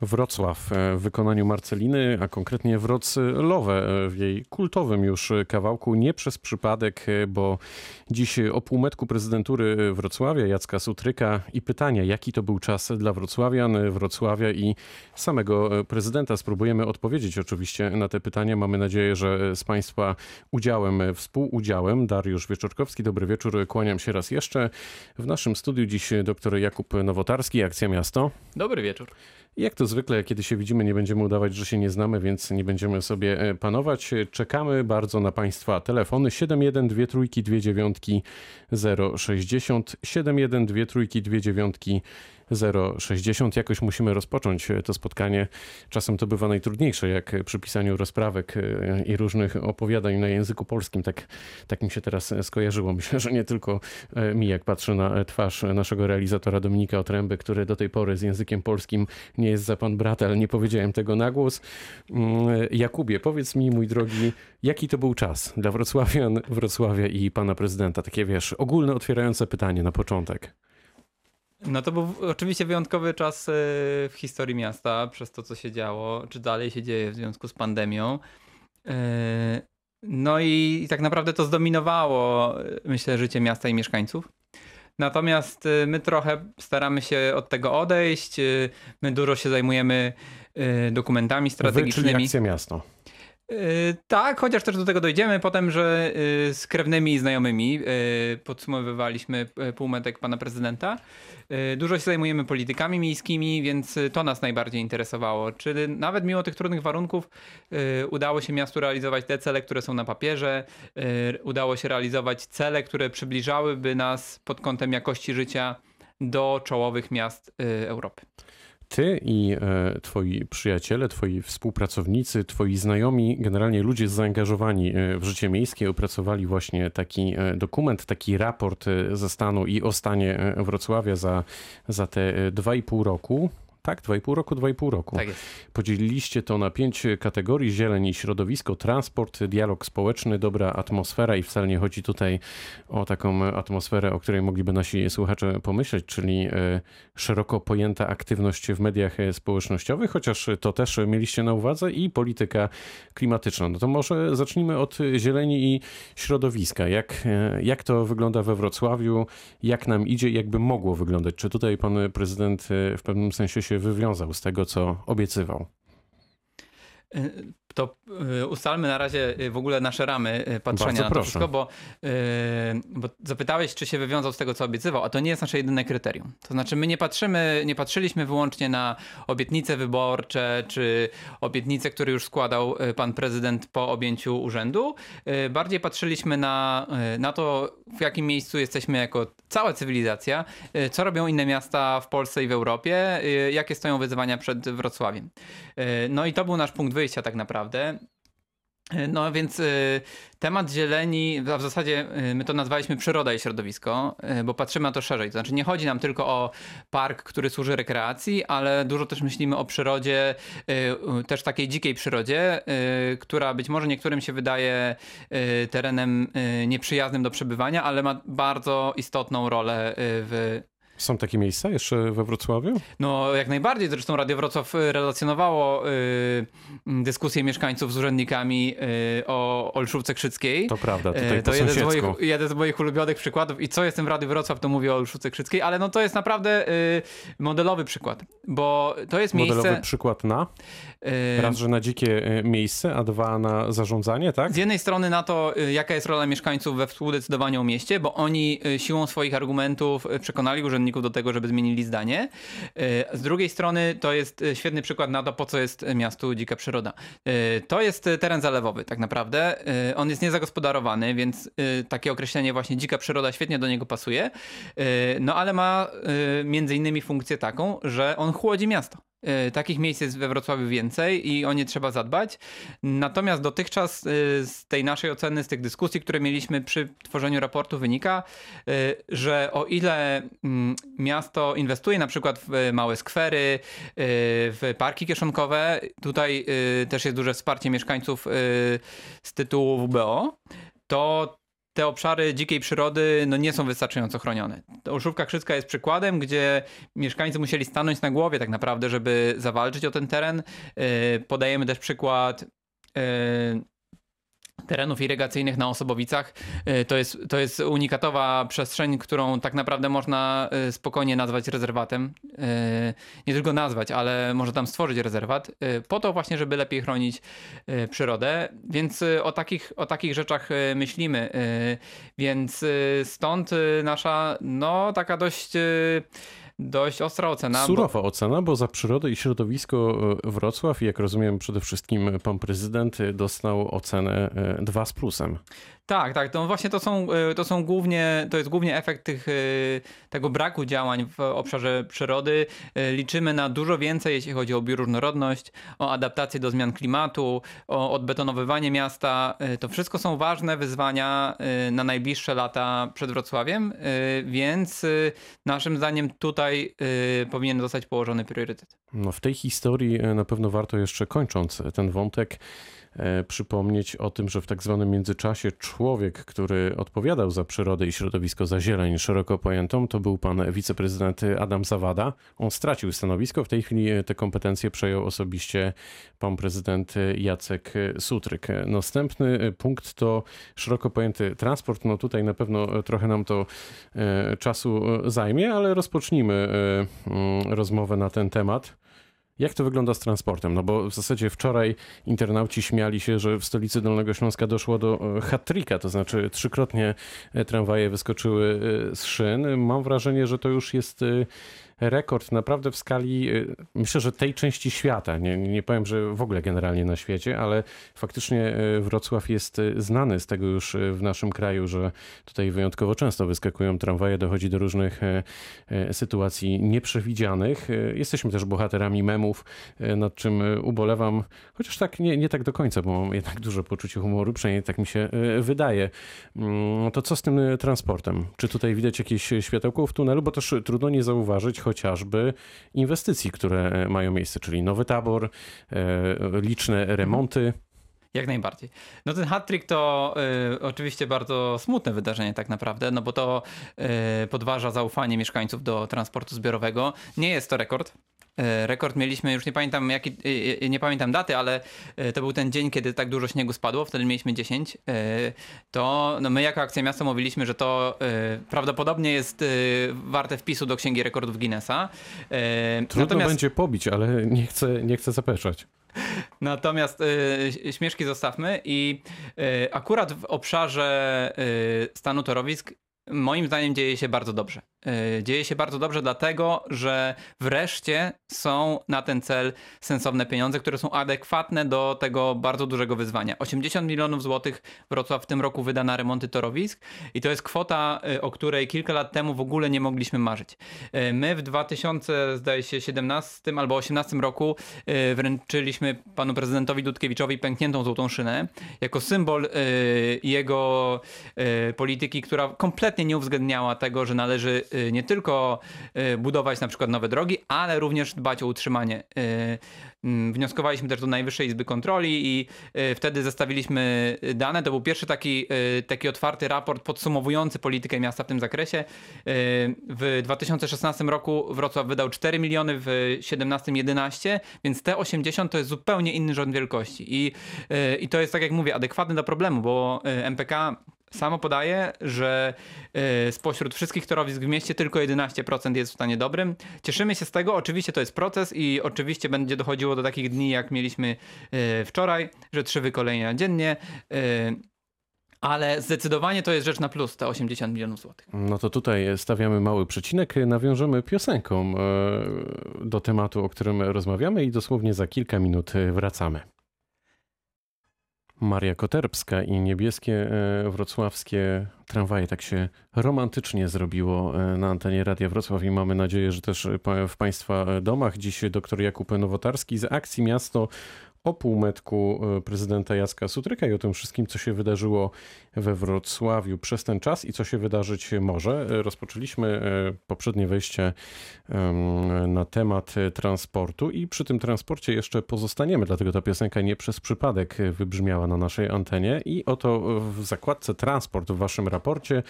Wrocław e, w wykonaniu Marceliny, a konkretnie Wrocłowe w jej kultowym już kawałku. Nie przez przypadek, e, bo dziś o półmetku prezydentury Wrocławia, Jacka Sutryka i pytania, jaki to był czas dla Wrocławian, Wrocławia i samego prezydenta. Spróbujemy odpowiedzieć oczywiście na te pytania. Mamy nadzieję, że z Państwa udziałem, współudziałem. Dariusz Wieczorkowski, dobry wieczór, kłaniam się raz jeszcze. W naszym studiu dziś dr Jakub Nowotarski, Akcja Miasto. Dobry wieczór. Jak to zwykle, kiedy się widzimy, nie będziemy udawać, że się nie znamy, więc nie będziemy sobie e, panować. Czekamy bardzo na Państwa telefony 71 trójki 29 060 71 trójki 29 060. Jakoś musimy rozpocząć to spotkanie. Czasem to bywa najtrudniejsze, jak przy pisaniu rozprawek e, i różnych opowiadań na języku polskim. Tak, tak mi się teraz skojarzyło. Myślę, że nie tylko e, mi, jak patrzę na twarz naszego realizatora Dominika Otręby, który do tej pory z językiem polskim nie jest za pan brat, ale nie powiedziałem tego na głos. Mm, Jakubie, powiedz mi, mój drogi, jaki to był czas dla Wrocławian, Wrocławia i pana prezydenta? Takie, wiesz, ogólne, otwierające pytanie na początek. No to był oczywiście wyjątkowy czas e, w historii miasta przez to, co się działo, czy dalej się dzieje w związku z pandemią. E, no i tak naprawdę to zdominowało, myślę, życie miasta i mieszkańców. Natomiast my trochę staramy się od tego odejść. My dużo się zajmujemy dokumentami strategicznymi. Wy, czyli akcja miasto. Yy, tak, chociaż też do tego dojdziemy potem, że yy, z krewnymi i znajomymi yy, podsumowywaliśmy półmetek pana prezydenta. Dużo się zajmujemy politykami miejskimi, więc to nas najbardziej interesowało. Czy nawet mimo tych trudnych warunków udało się miastu realizować te cele, które są na papierze, udało się realizować cele, które przybliżałyby nas pod kątem jakości życia do czołowych miast Europy. Ty i e, twoi przyjaciele, twoi współpracownicy, twoi znajomi, generalnie ludzie zaangażowani e, w życie miejskie opracowali właśnie taki e, dokument, taki raport ze stanu i o stanie Wrocławia za, za te dwa i pół roku. Tak, 2,5 roku, 2,5 roku. Tak jest. Podzieliliście to na pięć kategorii: zieleń i środowisko, transport, dialog społeczny, dobra atmosfera i wcale nie chodzi tutaj o taką atmosferę, o której mogliby nasi słuchacze pomyśleć, czyli e, szeroko pojęta aktywność w mediach społecznościowych, chociaż to też mieliście na uwadze i polityka klimatyczna. No to może zacznijmy od zieleni i środowiska. Jak, e, jak to wygląda we Wrocławiu? Jak nam idzie? Jakby mogło wyglądać? Czy tutaj pan prezydent e, w pewnym sensie się wywiązał z tego, co obiecywał. Y, to y, ustalmy na razie y, w ogóle nasze ramy patrzenia Bardzo na to proszę. wszystko, bo, bo zapytałeś, czy się wywiązał z tego, co obiecywał, a to nie jest nasze jedyne kryterium. To znaczy, my nie patrzymy, nie patrzyliśmy wyłącznie na obietnice wyborcze, czy obietnice, które już składał pan prezydent po objęciu urzędu. Bardziej patrzyliśmy na, na to, w jakim miejscu jesteśmy jako cała cywilizacja, co robią inne miasta w Polsce i w Europie, jakie stoją wyzwania przed Wrocławiem. No i to był nasz punkt wyjścia tak naprawdę. No więc y, temat zieleni, a w zasadzie y, my to nazwaliśmy przyroda i środowisko, bo patrzymy na to szerzej. To znaczy nie chodzi nam tylko o park, który służy rekreacji, ale dużo też myślimy o przyrodzie, też takiej dzikiej przyrodzie, która być może niektórym się wydaje terenem nieprzyjaznym do przebywania, ale ma bardzo istotną rolę w są takie miejsca jeszcze we Wrocławiu? No, jak najbardziej. Zresztą Radio Wrocław y, relacjonowało y, dyskusję mieszkańców z urzędnikami y, o Olszówce Krzyckiej. To prawda, tutaj y, To jeden z, moich, jeden z moich ulubionych przykładów. I co jestem w Radiu Wrocław, to mówię o Olszówce Krzyckiej, ale no to jest naprawdę y, modelowy przykład, bo to jest miejsce... Modelowy przykład na? Y, Raz, że na dzikie miejsce, a dwa na zarządzanie, tak? Z jednej strony na to, jaka jest rola mieszkańców we współdecydowaniu o mieście, bo oni siłą swoich argumentów przekonali urzędników do tego, żeby zmienili zdanie. E, z drugiej strony to jest e, świetny przykład na to, po co jest miastu dzika przyroda. E, to jest teren zalewowy tak naprawdę. On jest niezagospodarowany, więc takie określenie właśnie dzika przyroda świetnie do niego pasuje. No ale ma między innymi funkcję taką, że on chłodzi miasto. E, takich miejsc jest we Wrocławiu więcej i o nie trzeba zadbać. Natomiast dotychczas e, z tej naszej oceny, z tych dyskusji, które mieliśmy przy tworzeniu raportu, wynika, e, że o ile mm, miasto inwestuje na przykład w małe skwery, w parki kieszonkowe, tutaj też jest duże wsparcie mieszkańców z tytułu WBO, to te obszary dzikiej przyrody no, nie są wystarczająco chronione. Olszówka Krzycka jest przykładem, gdzie mieszkańcy musieli stanąć na głowie tak naprawdę, żeby zawalczyć o ten teren. Podajemy też przykład terenów irygacyjnych na Osobowicach. Y, to jest, to jest unikatowa przestrzeń, którą tak naprawdę można y, spokojnie nazwać rezerwatem. Y, nie tylko nazwać, ale można tam stworzyć rezerwat, po to właśnie, żeby lepiej chronić przyrodę. Więc o takich, o takich rzeczach myślimy. Więc stąd nasza, no taka dość dość ostra ocena. Surowa bo... ocena, bo za przyrodę i środowisko e, Wrocław, jak rozumiem przede wszystkim pan prezydent dostał ocenę 2 e, z plusem. Tak, tak. To właśnie to są, to są głównie, to jest głównie efekt tych, tego braku działań w obszarze przyrody. Liczymy na dużo więcej, jeśli chodzi o bioróżnorodność, o adaptację do zmian klimatu, o odbetonowywanie miasta. To wszystko są ważne wyzwania na najbliższe lata przed Wrocławiem, więc naszym zdaniem tutaj powinien zostać położony priorytet. No w tej historii na pewno warto jeszcze kończąc ten wątek przypomnieć o tym, że w tak zwanym międzyczasie człowiek, który odpowiadał za przyrodę i środowisko, za zieleń szeroko pojętą, to był pan wiceprezydent Adam Zawada. On stracił stanowisko, w tej chwili te kompetencje przejął osobiście pan prezydent Jacek Sutryk. Następny punkt to szeroko pojęty transport. No tutaj na pewno trochę nam to e, czasu zajmie, ale rozpocznijmy e, mm, rozmowę na ten temat. Jak to wygląda z transportem? No bo w zasadzie wczoraj internauci śmiali się, że w stolicy Dolnego Śląska doszło do e, hat to znaczy trzykrotnie e, tramwaje wyskoczyły e, z szyn. Mam wrażenie, że to już jest rekord naprawdę w skali, y, myślę, że tej części świata. Nie, nie powiem, że w ogóle generalnie na świecie, ale faktycznie y, Wrocław jest y, znany z tego już w naszym kraju, że tutaj wyjątkowo często wyskakują tramwaje, dochodzi do różnych sytuacji nieprzewidzianych. Jesteśmy też bohaterami memów, nad czym ubolewam, chociaż tak nie, nie tak do końca, bo mam jednak duże poczucie humoru, przynajmniej tak mi się wydaje. Mm, to co z tym transportem? Czy tutaj widać jakieś światełko w tunelu? Bo też trudno nie zauważyć, chociażby inwestycji, które e, mają miejsce, czyli nowy tabor, e, liczne remonty. Jak najbardziej. No ten hat-trick to y, oczywiście bardzo smutne wydarzenie tak naprawdę, no bo to y, podważa zaufanie mieszkańców do transportu zbiorowego. Nie jest to rekord. Y, rekord mieliśmy, już nie pamiętam jaki, nie pamiętam daty, ale to był ten dzień, kiedy tak dużo śniegu spadło, wtedy mieliśmy 10. To no my jako Akcja Miasta mówiliśmy, że to prawdopodobnie jest warte wpisu do Księgi Rekordów Guinnessa. Trudno Natomiast... będzie pobić, ale nie chcę, nie chcę zapeszać. Natomiast y, śmieszki zostawmy i y, akurat w obszarze y, stanu torowisk moim zdaniem dzieje się bardzo dobrze. E, dzieje się bardzo dobrze, dlatego że wreszcie są na ten cel sensowne pieniądze, które są adekwatne do tego bardzo dużego wyzwania. 80 milionów złotych Wrocław w tym roku wyda na remonty torowisk i to jest kwota, e, o której kilka lat temu w ogóle nie mogliśmy marzyć. E, my w 2017 albo 2018 roku wręczyliśmy panu prezydentowi Dudkiewiczowi pękniętą złotą szynę jako symbol jego polityki, która kompletnie nie uwzględniała tego, że należy Y, nie tylko y, budować na przykład nowe drogi, ale również dbać o utrzymanie. Y, mm, wnioskowaliśmy też do Najwyższej Izby Kontroli i wtedy zestawiliśmy dane. To był pierwszy taki, taki otwarty raport podsumowujący politykę miasta w tym zakresie. W 2016 roku Wrocław wydał 4 miliony, w 2017 11, więc te 80 to jest zupełnie inny rząd wielkości. I, i to jest, tak jak mówię, adekwatne do problemu, bo MPK samo podaje, że e, spośród wszystkich torowisk w mieście tylko 11% jest w stanie dobrym. Cieszymy się z tego, oczywiście to jest proces i oczywiście będzie dochodziło do takich dni, jak mieliśmy e, wczoraj, że trzy wykolenia dziennie. E, ale zdecydowanie to jest rzecz na plus, te 80 milionów złotych. No to tutaj stawiamy mały przecinek, nawiążemy piosenką do tematu, o którym rozmawiamy i dosłownie za kilka minut wracamy. Maria Koterbska i niebieskie e, wrocławskie tramwaje. Tak się romantycznie zrobiło e, na antenie Radia Wrocław i mamy nadzieję, że też w Państwa domach. Dziś dr Jakub Nowotarski z akcji Miasto o półmetku e, prezydenta Jacka Sutryka i o tym wszystkim, co się wydarzyło we Wrocławiu przez ten czas i co się wydarzyć może. E, rozpoczęliśmy e, poprzednie wejście na temat transportu i przy tym transporcie jeszcze pozostaniemy, dlatego ta piosenka nie przez przypadek wybrzmiała na naszej antenie i oto w zakładce transport w waszym raporcie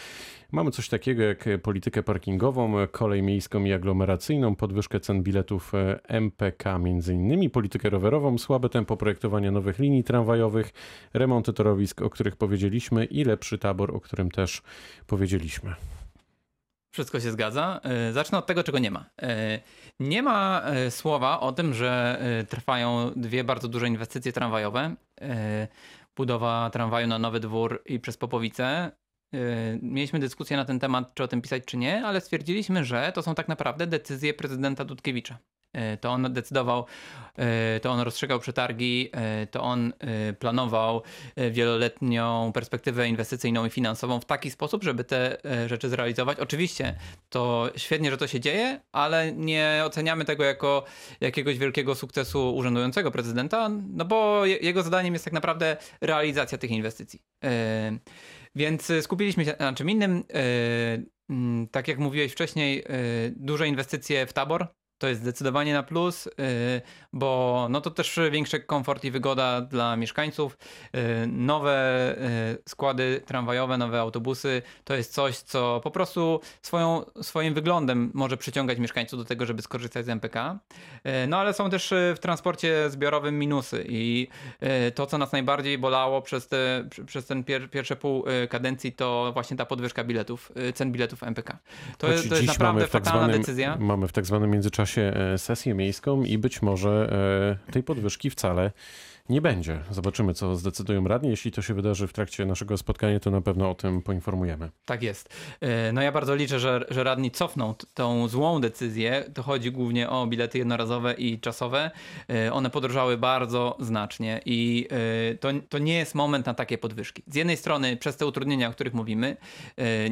mamy coś takiego jak politykę parkingową, kolej miejską i aglomeracyjną, podwyżkę cen biletów MPK między innymi, politykę rowerową, słabe tempo projektowania nowych linii tramwajowych, remonty torowisk, o których powiedzieliśmy i lepszy tabor, o którym też powiedzieliśmy. Wszystko się zgadza. E, zacznę od tego, czego nie ma. E, nie ma e, słowa o tym, że trwają dwie bardzo duże inwestycje tramwajowe. Budowa tramwaju na Nowy Dwór i przez Popowice. Mieliśmy dyskusję na ten temat, czy o tym pisać, czy nie, ale stwierdziliśmy, że to są tak naprawdę decyzje prezydenta Dudkiewicza. E, to on decydował, e, to on rozstrzygał przetargi, e, to on planował wieloletnią perspektywę inwestycyjną i finansową w taki sposób, żeby te rzeczy zrealizować. Oczywiście to świetnie, że to się dzieje, ale nie oceniamy tego jako jakiegoś wielkiego sukcesu urzędującego prezydenta, no bo jego zadaniem jest tak naprawdę realizacja tych inwestycji. Więc skupiliśmy się na czym innym. Tak jak mówiłeś wcześniej, duże inwestycje w tabor, to jest zdecydowanie na plus, y, bo no to też większy komfort i wygoda dla mieszkańców. Y, nowe y, składy tramwajowe, nowe autobusy to jest coś, co po prostu swoją, swoim wyglądem może przyciągać mieszkańców do tego, żeby skorzystać z MPK. No ale są też w transporcie zbiorowym minusy i to, co nas najbardziej bolało przez, te, przez ten pier, pierwsze pół kadencji, to właśnie ta podwyżka biletów, cen biletów MPK. To, to jest naprawdę tak fatalna zwanym, decyzja. Mamy w tak zwanym międzyczasie e, sesję miejską i być może e, tej podwyżki wcale nie będzie. Zobaczymy, co zdecydują radni. Jeśli to się wydarzy w trakcie naszego spotkania, to na pewno o tym poinformujemy. Tak jest. E, no ja bardzo liczę, że, że radni cofną tą złą decyzję. To chodzi głównie o bilety jednorazowe i czasowe. E, one podrożały bardzo znacznie i e, to, to nie jest moment na takie podwyżki. Z jednej strony przez te utrudnienia, o których mówimy,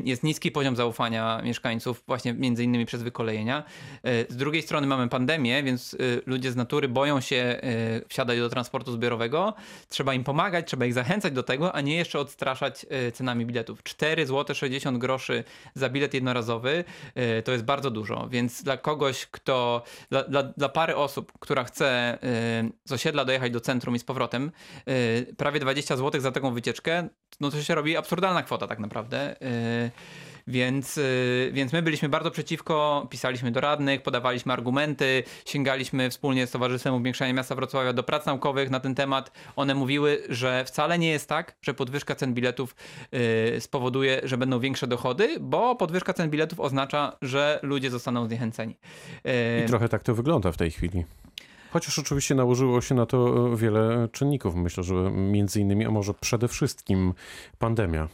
jest niski poziom zaufania mieszkańców właśnie między innymi przez wykolejenia. Z drugiej strony mamy pandemię, więc ludzie z natury boją się wsiadać do transportu zbiorowego zbiorowego. Trzeba im pomagać, trzeba ich zachęcać do tego, a nie jeszcze odstraszać e, cenami biletów. 4 zł 60 groszy za bilet jednorazowy e, to jest bardzo dużo, więc dla kogoś, kto, dla, dla, dla pary osób, która chce e, z osiedla dojechać do centrum i z powrotem, prawie 20 zł za taką wycieczkę, no to się robi absurdalna kwota tak naprawdę. Więc, y, więc my byliśmy bardzo przeciwko, pisaliśmy do radnych, podawaliśmy argumenty, sięgaliśmy wspólnie z Towarzystwem Upiększania Miasta Wrocławia do prac naukowych na ten temat. One mówiły, że wcale nie jest tak, że podwyżka cen biletów y, spowoduje, że będą większe dochody, bo podwyżka cen biletów oznacza, że ludzie zostaną zniechęceni. I y, trochę tak to wygląda w tej chwili. Chociaż oczywiście nałożyło się na to wiele czynników. Myślę, że między innymi, a może przede wszystkim pandemia.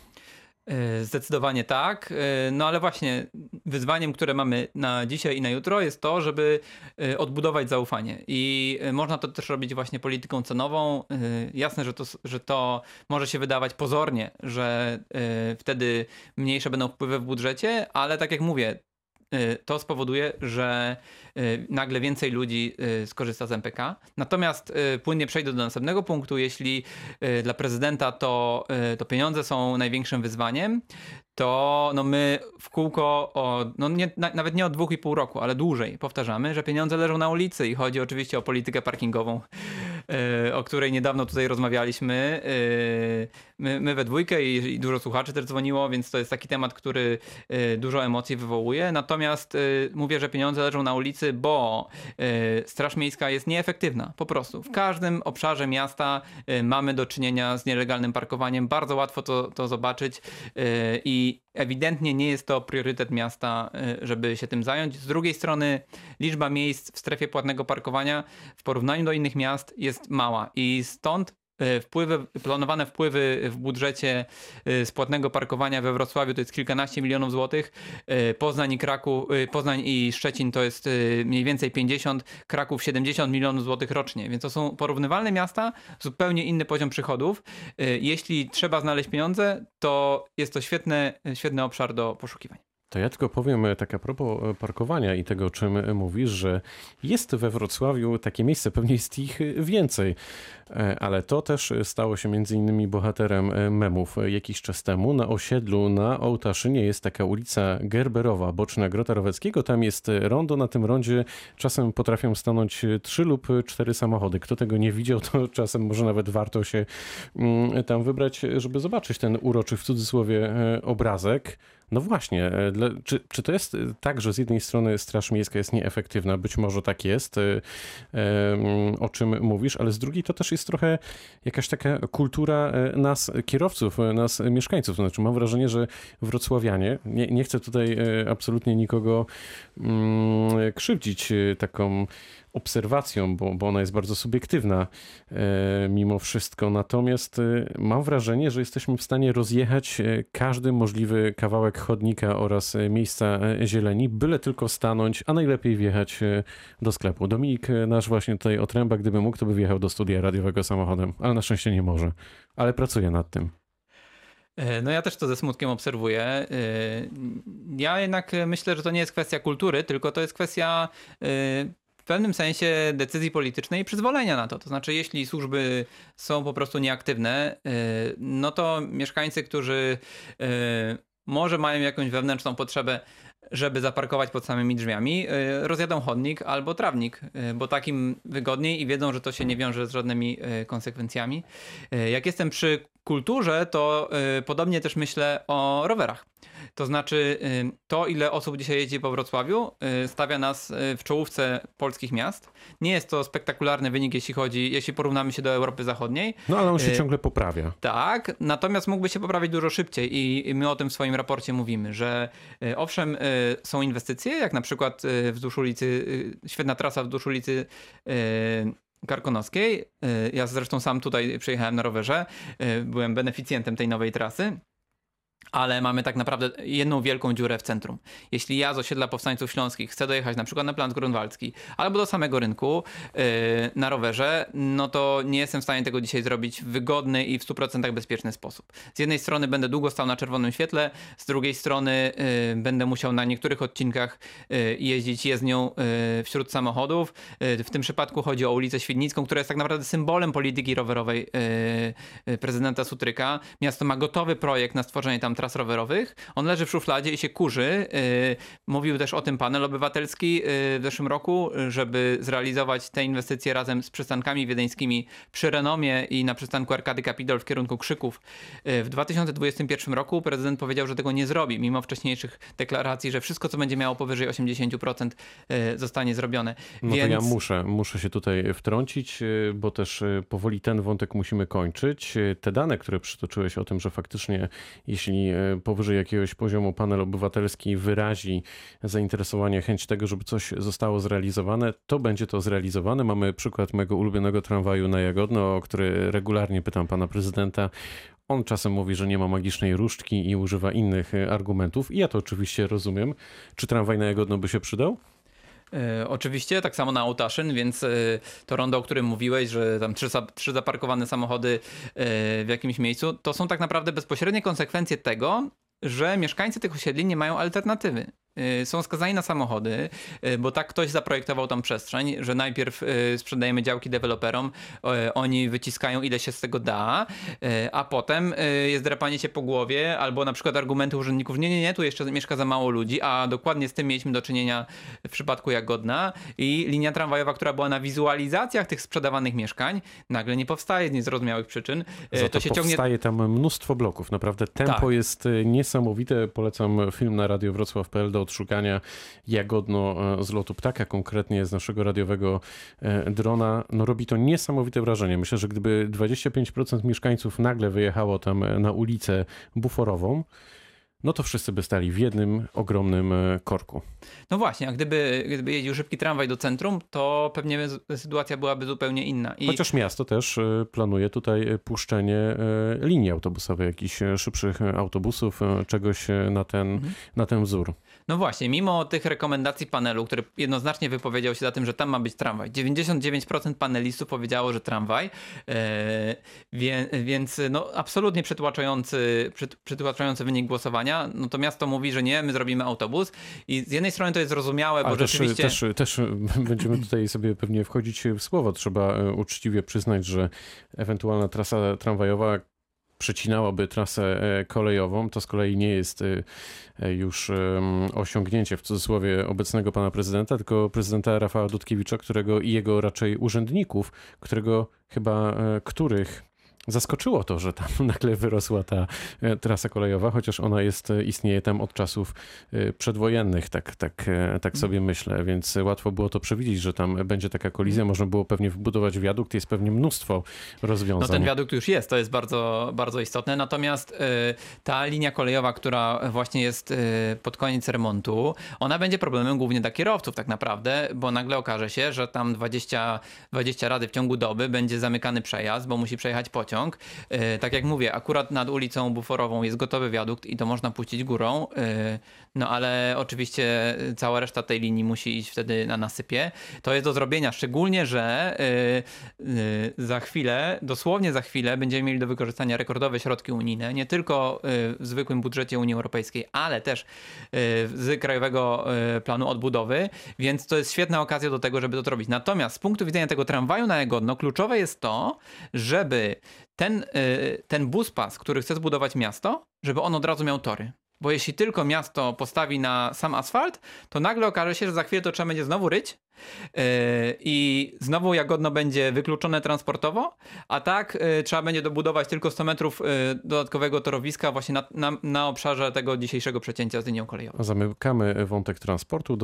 E, zdecydowanie tak. E, no ale właśnie wyzwaniem, które mamy na dzisiaj i na jutro jest to, żeby e, odbudować zaufanie. I można to też robić właśnie polityką cenową. Jasne, że to, że to może się wydawać pozornie, że wtedy mniejsze będą wpływy w budżecie, ale tak jak mówię, to spowoduje, że Y, nagle więcej ludzi y, skorzysta z MPK. Natomiast y, płynnie przejdę do następnego punktu. Jeśli dla prezydenta to, to pieniądze są największym wyzwaniem, to no my w kółko, o, no nie, nawet nie od dwóch i pół roku, ale dłużej powtarzamy, że pieniądze leżą na ulicy i chodzi oczywiście o politykę parkingową, o której niedawno tutaj rozmawialiśmy. My, my we dwójkę i, i, dużo słuchaczy też dzwoniło, więc to jest taki temat, który dużo emocji wywołuje. Natomiast mówię, że pieniądze leżą na ulicy, bo Straż Miejska jest nieefektywna. Po prostu. W każdym obszarze miasta mamy do czynienia z nielegalnym parkowaniem. Bardzo łatwo to, to zobaczyć i ewidentnie nie jest to priorytet miasta, żeby się tym zająć. Z drugiej strony liczba miejsc w strefie płatnego parkowania w porównaniu do innych miast jest mała i stąd wpływy, planowane wpływy w budżecie e, z płatnego parkowania we Wrocławiu to jest kilkanaście milionów złotych. E, Poznań i Kraków, Poznań i Szczecin to jest mniej więcej 50, Kraków 70 milionów złotych rocznie. Więc to są porównywalne miasta, zupełnie inny poziom przychodów. Jeśli trzeba znaleźć pieniądze, to jest to świetny, świetny obszar do poszukiwań. To ja tylko powiem e, tak a propos e, parkowania i tego, czym e, mówisz, że jest we Wrocławiu takie miejsce, pewnie jest ich więcej, ale to też stało się między innymi bohaterem memów jakiś czas temu. Na osiedlu na Ołtaszynie jest taka ulica Gerberowa, boczna Grota Roweckiego. Tam jest rondo, na tym rondzie czasem potrafią stanąć trzy lub cztery samochody. Kto tego nie widział, to czasem może nawet warto się mm, tam wybrać, żeby zobaczyć ten uroczy w cudzysłowie obrazek. No właśnie, e, czy, czy to jest e, tak, że z jednej strony Straż Miejska jest nieefektywna, być może tak jest, e, o czym mówisz, ale z drugiej to też jest trochę jakaś taka kultura nas, kierowców, nas, mieszkańców. Znaczy, mam wrażenie, że wrocławianie, nie, nie chcę tutaj absolutnie nikogo mm, krzywdzić taką obserwacją, bo, bo ona jest bardzo subiektywna e, mimo wszystko. Natomiast e, mam wrażenie, że jesteśmy w stanie rozjechać e, każdy możliwy kawałek chodnika oraz miejsca zieleni, byle tylko stanąć, a najlepiej wjechać do sklepu. Dominik, nasz właśnie tutaj otręba, gdyby mógł, to by wjechał do studia radiowego samochodem, ale na szczęście nie może. Ale pracuje nad tym. No ja też to ze smutkiem obserwuję. Ja jednak myślę, że to nie jest kwestia kultury, tylko to jest kwestia w pewnym sensie decyzji politycznej i przyzwolenia na to. To znaczy, jeśli służby są po prostu nieaktywne, y, no to mieszkańcy, którzy y, może mają jakąś wewnętrzną potrzebę, żeby zaparkować pod samymi drzwiami, y, rozjadą chodnik albo trawnik, bo takim wygodniej i wiedzą, że to się nie wiąże z żadnymi konsekwencjami. Jak jestem przy kulturze, to podobnie też myślę o rowerach. To znaczy, to ile osób dzisiaj jeździ po Wrocławiu, y, stawia nas y, w czołówce polskich miast. Nie jest to spektakularny wynik, jeśli chodzi, jeśli porównamy się do Europy Zachodniej. No ale on się y, ciągle poprawia. Tak, natomiast mógłby się poprawić dużo szybciej i my o tym w swoim raporcie mówimy, że owszem, są inwestycje, jak na przykład wzdłuż ulicy, świetna trasa wzdłuż ulicy Karkonoskiej. Ja zresztą sam tutaj przyjechałem na rowerze, byłem beneficjentem tej nowej trasy ale mamy tak naprawdę jedną wielką dziurę w centrum. Jeśli ja z osiedla Powstańców Śląskich chcę dojechać na przykład na Plan Grunwaldzki albo do samego rynku yy, na rowerze, no to nie jestem w stanie tego dzisiaj zrobić w wygodny i w 100% bezpieczny sposób. Z jednej strony będę długo stał na czerwonym świetle, z drugiej strony yy, będę musiał na niektórych odcinkach yy, jeździć jezdnią yy, wśród samochodów. Yy, w tym przypadku chodzi o ulicę Świdnicką, która jest tak naprawdę symbolem polityki rowerowej yy, prezydenta Sutryka. Miasto ma gotowy projekt na stworzenie tam tras rowerowych. On leży w szufladzie i się kurzy. Y, mówił też o tym panel obywatelski y, w zeszłym roku, żeby zrealizować te inwestycje razem z przystankami wiedeńskimi przy Renomie i na przystanku Arkady Kapitol w kierunku Krzyków. Y, w 2021 roku prezydent powiedział, że tego nie zrobi, mimo wcześniejszych deklaracji, że wszystko, co będzie miało powyżej 80% zostanie zrobione. No Więc... to ja muszę, muszę się tutaj wtrącić, bo też powoli ten wątek musimy kończyć. Te dane, które przytoczyłeś o tym, że faktycznie jeśli E, powyżej jakiegoś poziomu panel obywatelski wyrazi zainteresowanie, chęć tego, żeby coś zostało zrealizowane, to będzie to zrealizowane. Mamy przykład mojego ulubionego tramwaju na Jagodno, o który regularnie pytam pana prezydenta. On czasem mówi, że nie ma magicznej różdżki i używa innych e, argumentów. I ja to oczywiście rozumiem. Czy tramwaj na Jagodno by się przydał? E, oczywiście, tak samo na Autaszyn, więc e, to rondo, o którym mówiłeś, że tam trzy, trzy zaparkowane samochody e, w jakimś miejscu, to są tak naprawdę bezpośrednie konsekwencje tego, że mieszkańcy tych osiedli nie mają alternatywy. Y, są skazani na samochody, y, bo tak ktoś zaprojektował tą przestrzeń, że najpierw y, sprzedajemy działki deweloperom, oni wyciskają ile się z tego da, a potem jest drapanie się po głowie albo na przykład argumenty urzędników, nie, nie, nie, tu jeszcze mieszka za mało ludzi, a dokładnie z tym mieliśmy do czynienia w przypadku Jagodna i linia tramwajowa, która była na wizualizacjach tych sprzedawanych mieszkań, nagle nie powstaje z niezrozumiałych przyczyn. Za to, się powstaje ciągnie... tam mnóstwo bloków, naprawdę tempo tak. jest niesamowite, polecam film na Radio Wrocław.pl do odszukania jagodno e, z lotu ptaka, konkretnie z naszego radiowego e, drona. No robi to niesamowite wrażenie. Myślę, że gdyby 25% mieszkańców nagle wyjechało tam e, na ulicę buforową, no to wszyscy by stali w jednym ogromnym korku. No właśnie, a gdyby, gdyby jeździł szybki tramwaj do centrum, to pewnie sytuacja byłaby zupełnie inna. I... Chociaż miasto też planuje tutaj puszczenie linii autobusowej, jakichś szybszych autobusów, czegoś na ten, mhm. na ten wzór. No właśnie, mimo tych rekomendacji panelu, który jednoznacznie wypowiedział się za tym, że tam ma być tramwaj, 99% panelistów powiedziało, że tramwaj, e, wie, więc no, absolutnie przytłaczający, przytłaczający wynik głosowania. no to miasto mówi, że nie, my zrobimy autobus i z jednej strony to jest zrozumiałe, bo Ale rzeczywiście... Też, też, też będziemy tutaj sobie pewnie wchodzić w słowo. Trzeba e, uczciwie przyznać, że ewentualna trasa tramwajowa przecinałaby trasę e, kolejową, to z kolei nie jest e, już osiągnięcie w cudzysłowie obecnego pana prezydenta, tylko prezydenta Rafała Dudkiewicza, którego i jego raczej urzędników, którego chyba których zaskoczyło to, że tam nagle wyrosła ta e, trasa kolejowa, chociaż ona jest, e, istnieje tam od czasów e, przedwojennych, tak, tak, tak sobie myślę, więc łatwo było to przewidzieć, że tam będzie taka kolizja, można było pewnie wbudować wiadukt, jest pewnie mnóstwo rozwiązań. No ten wiadukt już jest, to jest bardzo, bardzo istotne, natomiast ta linia kolejowa, która właśnie jest pod koniec remontu, ona będzie problemem głównie dla kierowców tak naprawdę, bo nagle okaże się, że tam 20, 20 rady w ciągu doby będzie zamykany przejazd, bo musi przejechać pociąg, pociąg. E, tak jak mówię, akurat nad ulicą Buforową jest gotowy wiadukt i to można puścić górą, e, no ale oczywiście cała reszta tej linii musi iść wtedy na nasypie. To jest do zrobienia, szczególnie, że e, za chwilę, dosłownie za chwilę będziemy mieli do wykorzystania rekordowe środki unijne, nie tylko w zwykłym budżecie Unii Europejskiej, ale też z Krajowego Planu Odbudowy, więc to jest świetna okazja do tego, żeby to zrobić. Natomiast z punktu widzenia tego tramwaju na Jagodno, kluczowe jest to, żeby ten, y, ten bus pas, który chce zbudować miasto, żeby on od razu miał tory. Bo jeśli tylko miasto postawi na sam asfalt, to nagle okaże się, że za chwilę to trzeba będzie znowu ryć, I znowu Jagodno będzie wykluczone transportowo, a tak yy, trzeba będzie dobudować tylko 100 metrów yy, dodatkowego torowiska właśnie na, na, na obszarze tego dzisiejszego przecięcia z linią kolejową. Zamykamy wątek transportu.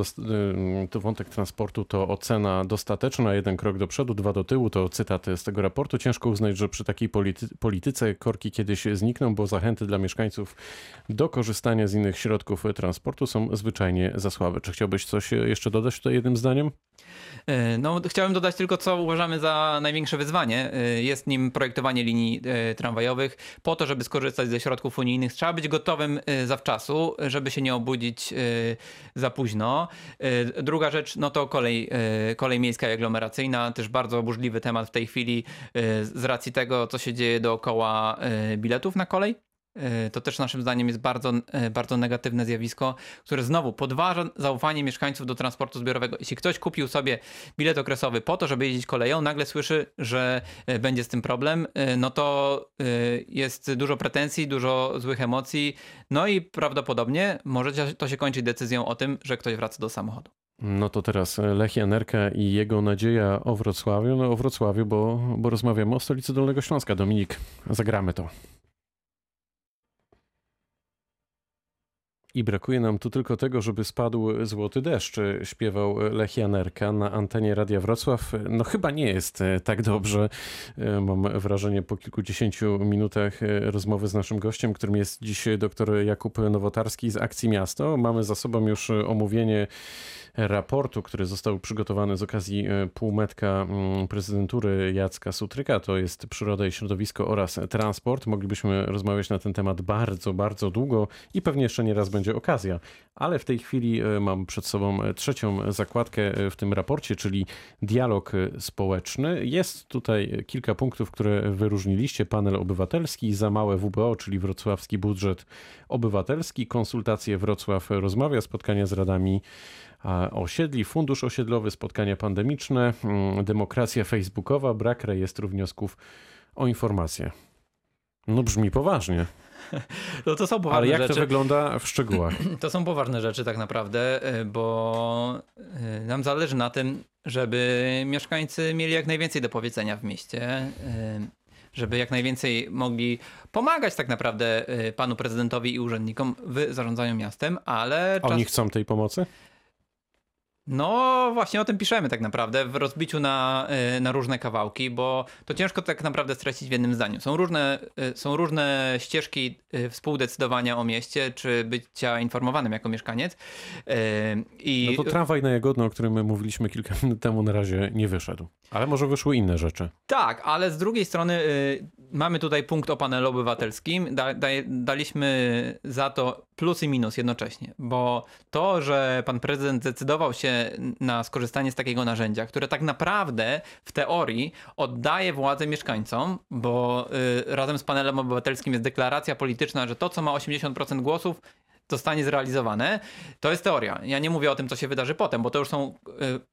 To wątek transportu to ocena dostateczna, jeden krok do przodu, dwa do tyłu, to cytat z tego raportu. Ciężko uznać, że przy takiej polity polityce korki kiedyś znikną, bo zachęty dla mieszkańców do korzystania z innych środków transportu są zwyczajnie za słabe. Czy chciałbyś coś jeszcze dodać tutaj jednym zdaniem? E, no, chciałem dodać tylko, co uważamy za największe wyzwanie. E, jest nim projektowanie linii e, tramwajowych. Po to, żeby skorzystać ze środków unijnych, trzeba być gotowym zawczasu, żeby się nie obudzić za późno. Druga rzecz, no to kolej, kolej miejska i aglomeracyjna. Też bardzo burzliwy temat w tej chwili z racji tego, co się dzieje dookoła biletów na kolej. E, to też naszym zdaniem jest bardzo, e, bardzo negatywne zjawisko, które znowu podważa zaufanie mieszkańców do transportu zbiorowego. Jeśli ktoś kupił sobie bilet okresowy po to, żeby jeździć koleją, nagle słyszy, że e, będzie z tym problem, no to jest dużo pretensji, dużo złych emocji, no i prawdopodobnie może to się kończyć decyzją o tym, że ktoś wraca do samochodu. No to teraz Lech Janerka i jego nadzieja o Wrocławiu. No o Wrocławiu, bo, bo rozmawiamy o stolicy Dolnego Śląska. Dominik, zagramy to. I brakuje nam tu tylko tego, żeby spadł złoty deszcz, śpiewał Lech Janerka na antenie Radia Wrocław. No chyba nie jest e, tak dobrze. E, mam wrażenie po kilkudziesięciu minutach e, rozmowy z naszym gościem, którym jest dziś dr Jakub Nowotarski z Akcji Miasto. Mamy za sobą już omówienie raportu, który został przygotowany z okazji e, półmetka mm, prezydentury Jacka Sutryka, to jest przyroda i środowisko oraz transport. Moglibyśmy rozmawiać na ten temat bardzo, bardzo długo i pewnie jeszcze nie raz będzie okazja, ale w tej chwili e, mam przed sobą trzecią zakładkę e, w tym raporcie, czyli dialog społeczny. Jest tutaj kilka punktów, które wyróżniliście. Panel obywatelski, za małe WBO, czyli wrocławski budżet obywatelski, konsultacje Wrocław rozmawia, spotkania z radami osiedli, fundusz osiedlowy, spotkania pandemiczne, mm, demokracja facebookowa, brak rejestru wniosków o informacje. No brzmi poważnie. No to są poważne Ale jak rzeczy. to wygląda w szczegółach? To są poważne rzeczy tak naprawdę, e, bo e, nam zależy na tym, żeby mieszkańcy mieli jak najwięcej do powiedzenia w mieście, e, żeby jak najwięcej mogli pomagać tak naprawdę panu prezydentowi i urzędnikom w zarządzaniu miastem, ale... Czas... Oni chcą tej pomocy? No właśnie o tym piszemy tak naprawdę w rozbiciu na, y, na różne kawałki, bo to ciężko tak naprawdę streścić w jednym zdaniu. Są różne, y, są różne ścieżki y, współdecydowania o mieście, czy bycia informowanym jako mieszkaniec. I... No to tramwaj na Jagodno, o którym my mówiliśmy kilka minut temu, na razie nie wyszedł. Ale może wyszły inne rzeczy. Tak, ale z drugiej strony mamy tutaj punkt o panelu obywatelskim. Da, da, daliśmy za to plus i minus jednocześnie, bo to, że pan prezydent zdecydował się na skorzystanie z takiego narzędzia, które tak naprawdę w teorii oddaje władzę mieszkańcom, bo y, razem z panelem obywatelskim jest deklaracja polityczna, że to, co ma 80% głosów, zostanie zrealizowane, to jest teoria. Ja nie mówię o tym, co się wydarzy potem, bo to już są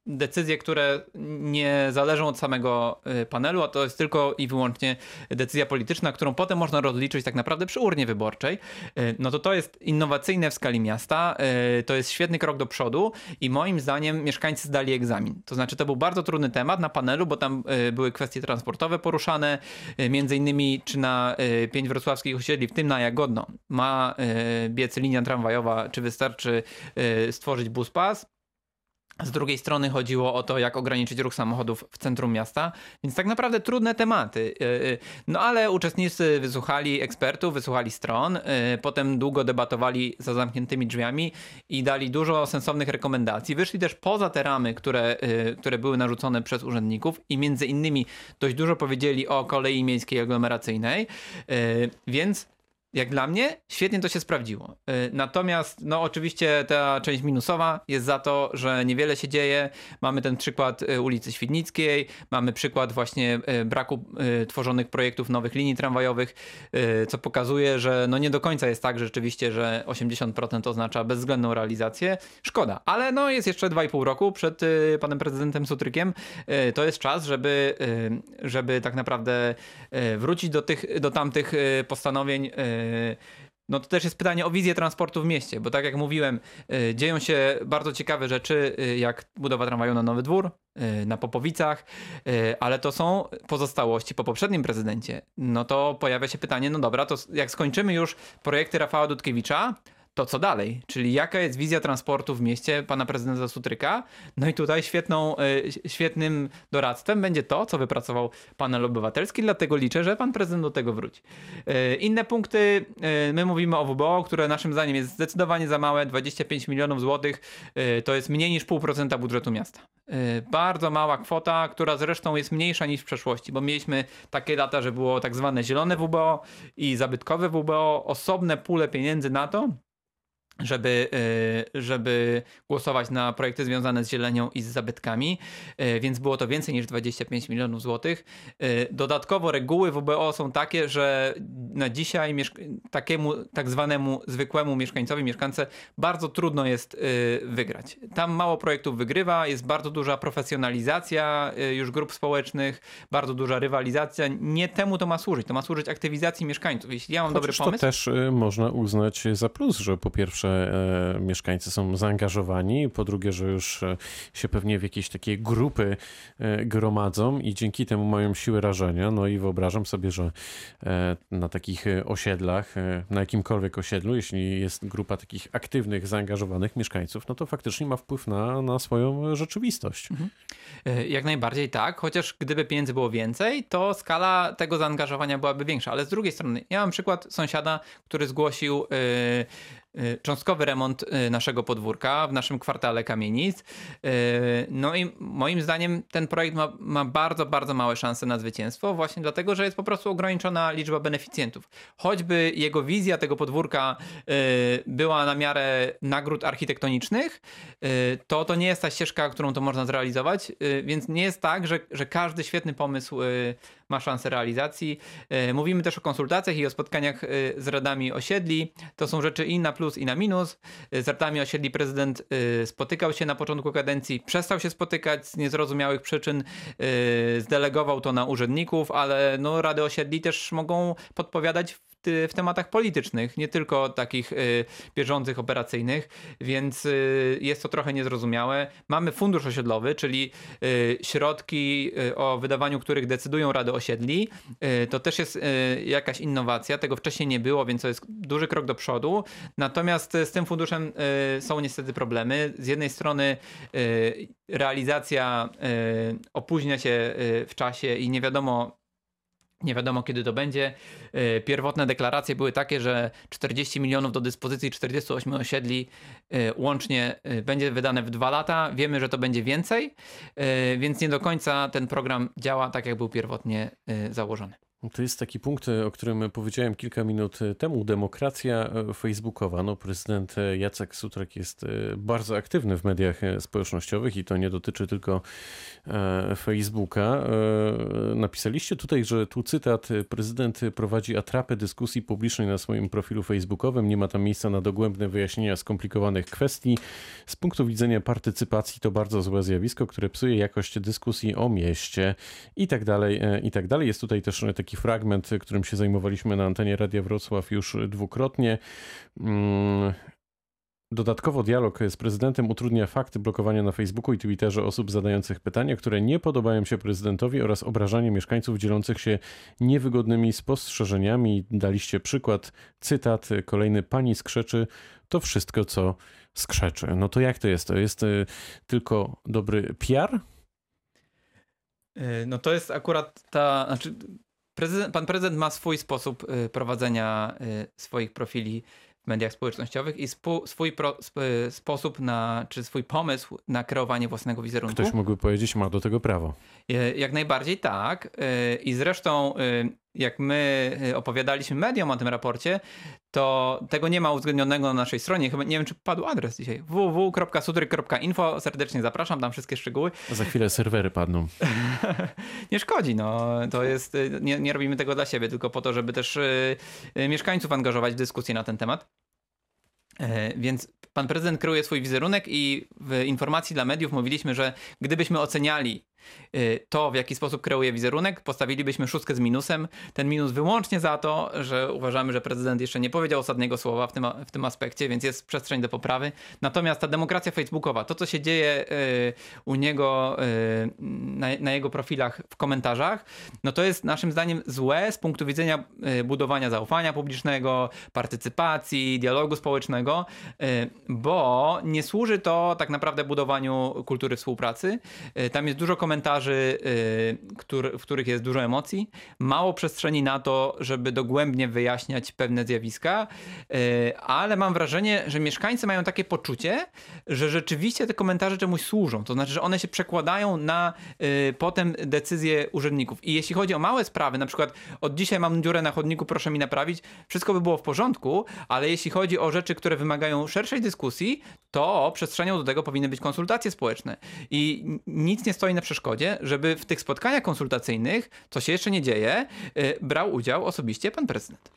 decyzje, które nie zależą od samego panelu, a to jest tylko i wyłącznie decyzja polityczna, którą potem można rozliczyć tak naprawdę przy urnie wyborczej. No to to jest innowacyjne w skali miasta, to jest świetny krok do przodu i moim zdaniem mieszkańcy zdali egzamin. To znaczy to był bardzo trudny temat na panelu, bo tam były kwestie transportowe poruszane, między innymi czy na pięć wrocławskich osiedli, w tym na Jagodno, ma biec linia tramwajowa, czy wystarczy y, stworzyć bus pas. Z drugiej strony chodziło o to, jak ograniczyć ruch samochodów w centrum miasta, więc tak naprawdę trudne tematy. Y, y, no ale uczestnicy wysłuchali ekspertów, wysłuchali stron, potem długo debatowali za zamkniętymi drzwiami i dali dużo sensownych rekomendacji. Wyszli też poza te ramy, które, które były narzucone przez urzędników i między innymi dość dużo powiedzieli o kolei miejskiej aglomeracyjnej, więc jak dla mnie, świetnie to się sprawdziło. Y, natomiast, no oczywiście ta część minusowa jest za to, że niewiele się dzieje. Mamy ten przykład y, ulicy Świdnickiej, mamy przykład właśnie y, braku tworzonych projektów nowych linii tramwajowych, co pokazuje, że no nie do końca jest tak rzeczywiście, że 80% oznacza bezwzględną realizację. Szkoda, ale no jest jeszcze 2,5 roku przed panem prezydentem Sutrykiem. To jest czas, żeby, żeby tak naprawdę wrócić do, tych, do tamtych postanowień no to też jest pytanie o wizję transportu w mieście, bo tak jak mówiłem, y, dzieją się bardzo ciekawe rzeczy, y, jak budowa tramwaju na Nowy Dwór, y, na Popowicach, ale to są pozostałości po poprzednim prezydencie. No to pojawia się pytanie, no dobra, to jak skończymy już projekty Rafała Dudkiewicza, to co dalej? Czyli jaka jest wizja transportu w mieście pana prezydenta Sutryka? No i tutaj świetną, e, świetnym doradztwem będzie to, co wypracował panel obywatelski, dlatego liczę, że pan prezydent do tego wróci. E, inne punkty, e, my mówimy o WBO, które naszym zdaniem jest zdecydowanie za małe, 25 milionów złotych, to jest mniej niż pół procenta budżetu miasta. Bardzo mała kwota, która zresztą jest mniejsza niż w przeszłości, bo mieliśmy takie lata, że było tak zwane zielone WBO i zabytkowe WBO, osobne pule pieniędzy na to, żeby, e, żeby głosować na projekty związane z zielenią i z zabytkami, e, więc było to więcej niż 25 milionów złotych. E, dodatkowo reguły WBO są takie, że na dzisiaj takiemu tak zwanemu zwykłemu mieszkańcowi, mieszkance bardzo trudno jest wygrać. Tam mało projektów wygrywa, jest bardzo duża profesjonalizacja już grup społecznych, bardzo duża rywalizacja. Nie temu to ma służyć, to ma służyć aktywizacji mieszkańców. Jeśli ja mam Chociaż dobry pomysł... to też można uznać za plus, że po pierwsze że e, mieszkańcy są zaangażowani, po drugie, że już e, się pewnie w jakieś takie grupy e, gromadzą i dzięki temu mają siłę rażenia. No i wyobrażam sobie, że na takich osiedlach, na jakimkolwiek osiedlu, jeśli jest grupa takich aktywnych, zaangażowanych mieszkańców, no to faktycznie ma wpływ na, na swoją rzeczywistość. Mhm. Jak najbardziej tak, chociaż gdyby pieniędzy było więcej, to skala tego zaangażowania byłaby większa. Ale z drugiej strony, ja mam przykład sąsiada, który zgłosił Y, cząstkowy remont y, naszego podwórka w naszym kwartale kamienic. Y, no i moim zdaniem ten projekt ma, ma, bardzo, bardzo małe szanse na zwycięstwo, właśnie dlatego, że jest po prostu ograniczona liczba beneficjentów. Choćby jego wizja tego podwórka była na miarę nagród architektonicznych, to to nie jest ta ścieżka, którą to można zrealizować, więc nie jest tak, że, że każdy świetny pomysł ma szansę realizacji. Mówimy też o konsultacjach i o spotkaniach z radami osiedli. To są rzeczy i na plus, i na minus. Z radami osiedli prezydent spotykał się na początku kadencji, przestał się spotykać z niezrozumiałych przyczyn, zdelegował to na urzędników, ale no, rady osiedli też mogą podpowiadać w tematach politycznych, nie tylko takich y, bieżących, operacyjnych, więc y, jest to trochę niezrozumiałe. Mamy fundusz osiedlowy, czyli y, środki, o wydawaniu których decydują rady osiedli. To też jest jakaś innowacja, tego wcześniej nie było, więc to jest duży krok do przodu. Natomiast z tym funduszem są niestety problemy. Z jednej strony realizacja opóźnia się w czasie i nie wiadomo nie wiadomo kiedy to będzie. E, pierwotne deklaracje były takie, że 40 milionów do dyspozycji 48 osiedli e, łącznie e, będzie wydane w dwa lata. Wiemy, że to będzie więcej, więc nie do końca ten program działa tak, jak był pierwotnie założony. To jest taki punkt, o którym powiedziałem kilka minut temu. Demokracja facebookowa. No, prezydent Jacek Sutrek jest bardzo aktywny w mediach społecznościowych i to nie dotyczy tylko e, Facebooka. E, napisaliście tutaj, że tu cytat: Prezydent prowadzi atrapę dyskusji publicznej na swoim profilu facebookowym. Nie ma tam miejsca na dogłębne wyjaśnienia skomplikowanych kwestii. Z punktu widzenia partycypacji to bardzo złe zjawisko, które psuje jakość dyskusji o mieście i tak dalej, e, i tak dalej. Jest tutaj też taki fragment, którym się zajmowaliśmy na antenie Radia Wrocław już dwukrotnie. Mm, dodatkowo dialog z prezydentem utrudnia fakt blokowania na Facebooku i Twitterze osób zadających pytania, które nie podobają się prezydentowi oraz obrażanie mieszkańców dzielących się niewygodnymi spostrzeżeniami. Daliście przykład, cytat, kolejny pani skrzeczy, to wszystko co skrzeczy. No to jak to jest? To jest y, tylko dobry PR? Y, no to jest akurat ta, znaczy prezydent, pan prezydent ma swój sposób y, prowadzenia swoich profili w mediach społecznościowych i spu, swój pro, sp, sposób na, czy swój pomysł na kreowanie własnego wizerunku. Ktoś mógłby powiedzieć, ma do tego prawo. Jak najbardziej tak. I zresztą jak my y, opowiadaliśmy mediom o tym raporcie, to tego nie ma uwzględnionego na naszej stronie. Chyba nie wiem, czy padł adres dzisiaj. www.sutry.info. Serdecznie zapraszam, tam wszystkie szczegóły. Za chwilę serwery padną. nie szkodzi, no. To jest, y, nie, nie robimy tego dla siebie, tylko po to, żeby też y, mieszkańców angażować w dyskusję na ten temat. E, więc pan prezydent kreuje swój wizerunek i w informacji dla mediów mówiliśmy, że gdybyśmy oceniali to, w jaki sposób kreuje wizerunek, postawilibyśmy szóstkę z minusem. Ten minus wyłącznie za to, że uważamy, że prezydent jeszcze nie powiedział ostatniego słowa w tym, w tym aspekcie, więc jest przestrzeń do poprawy. Natomiast ta demokracja facebookowa, to co się dzieje y, u niego y, na, na jego profilach w komentarzach, no to jest naszym zdaniem złe z punktu widzenia budowania zaufania publicznego, partycypacji, dialogu społecznego, bo nie służy to tak naprawdę budowaniu kultury współpracy. Tam jest dużo komentarzy, komentarzy, w których jest dużo emocji, mało przestrzeni na to, żeby dogłębnie wyjaśniać pewne zjawiska, y, ale mam wrażenie, że mieszkańcy mają takie poczucie, że rzeczywiście te komentarze czemuś służą. To znaczy, że one się przekładają na y, potem decyzje urzędników. I jeśli chodzi o małe sprawy, na przykład od dzisiaj mam dziurę na chodniku, proszę mi naprawić, wszystko by było w porządku, ale jeśli chodzi o rzeczy, które wymagają szerszej dyskusji, to przestrzenią do tego powinny być konsultacje społeczne. I nic nie stoi na przeszkodzie przeszkodzie, żeby w tych spotkaniach konsultacyjnych, co się jeszcze nie dzieje, y, brał udział osobiście pan prezydent.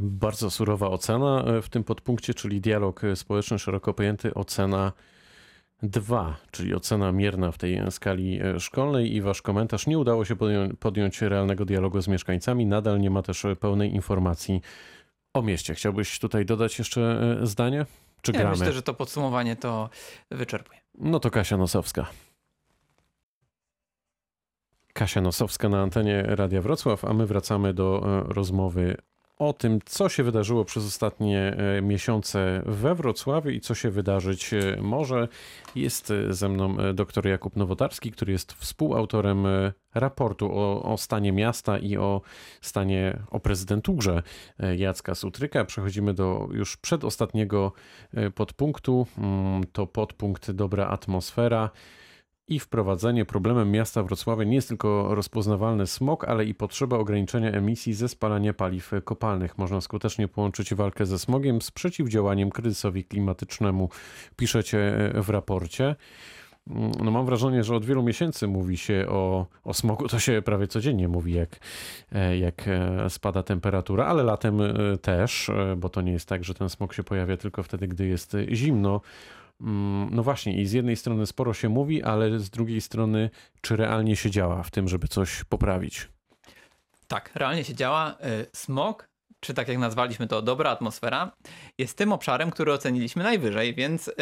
Bardzo surowa ocena e, w tym podpunkcie, czyli dialog społeczny szeroko pojęty, ocena 2, czyli ocena mierna w tej skali e, szkolnej i wasz komentarz. Nie udało się podjąć realnego dialogu z mieszkańcami, nadal nie ma też pełnej informacji o mieście. Chciałbyś tutaj dodać jeszcze e, zdanie? Czy ja gramy? Myślę, że to podsumowanie to wyczerpuje. No to Kasia Nosowska. Kasia Nosowska na antenie Radia Wrocław, a my wracamy do e, rozmowy o tym, co się wydarzyło przez ostatnie e, miesiące we Wrocławiu i co się wydarzyć e, może. Jest ze mną dr Jakub Nowotarski, który jest współautorem raportu o, o stanie miasta i o stanie, o prezydenturze Jacka Sutryka. Przechodzimy do już przedostatniego podpunktu. Mm, to podpunkt dobra atmosfera i wprowadzenie problemem miasta Wrocławia nie jest tylko rozpoznawalny smog, ale i potrzeba ograniczenia emisji ze spalania paliw kopalnych. Można skutecznie połączyć walkę ze smogiem z przeciwdziałaniem kryzysowi klimatycznemu, piszecie w raporcie. No mam wrażenie, że od wielu miesięcy mówi się o, o smogu, to się prawie codziennie mówi, jak, jak spada temperatura, ale latem też, bo to nie jest tak, że ten smog się pojawia tylko wtedy, gdy jest zimno. Mm, no właśnie, i z jednej strony sporo się mówi, ale z drugiej strony, czy realnie się działa w tym, żeby coś poprawić? Tak, realnie się działa. Y, smog, czy tak jak nazwaliśmy to, dobra atmosfera, jest tym obszarem, który oceniliśmy najwyżej, więc y,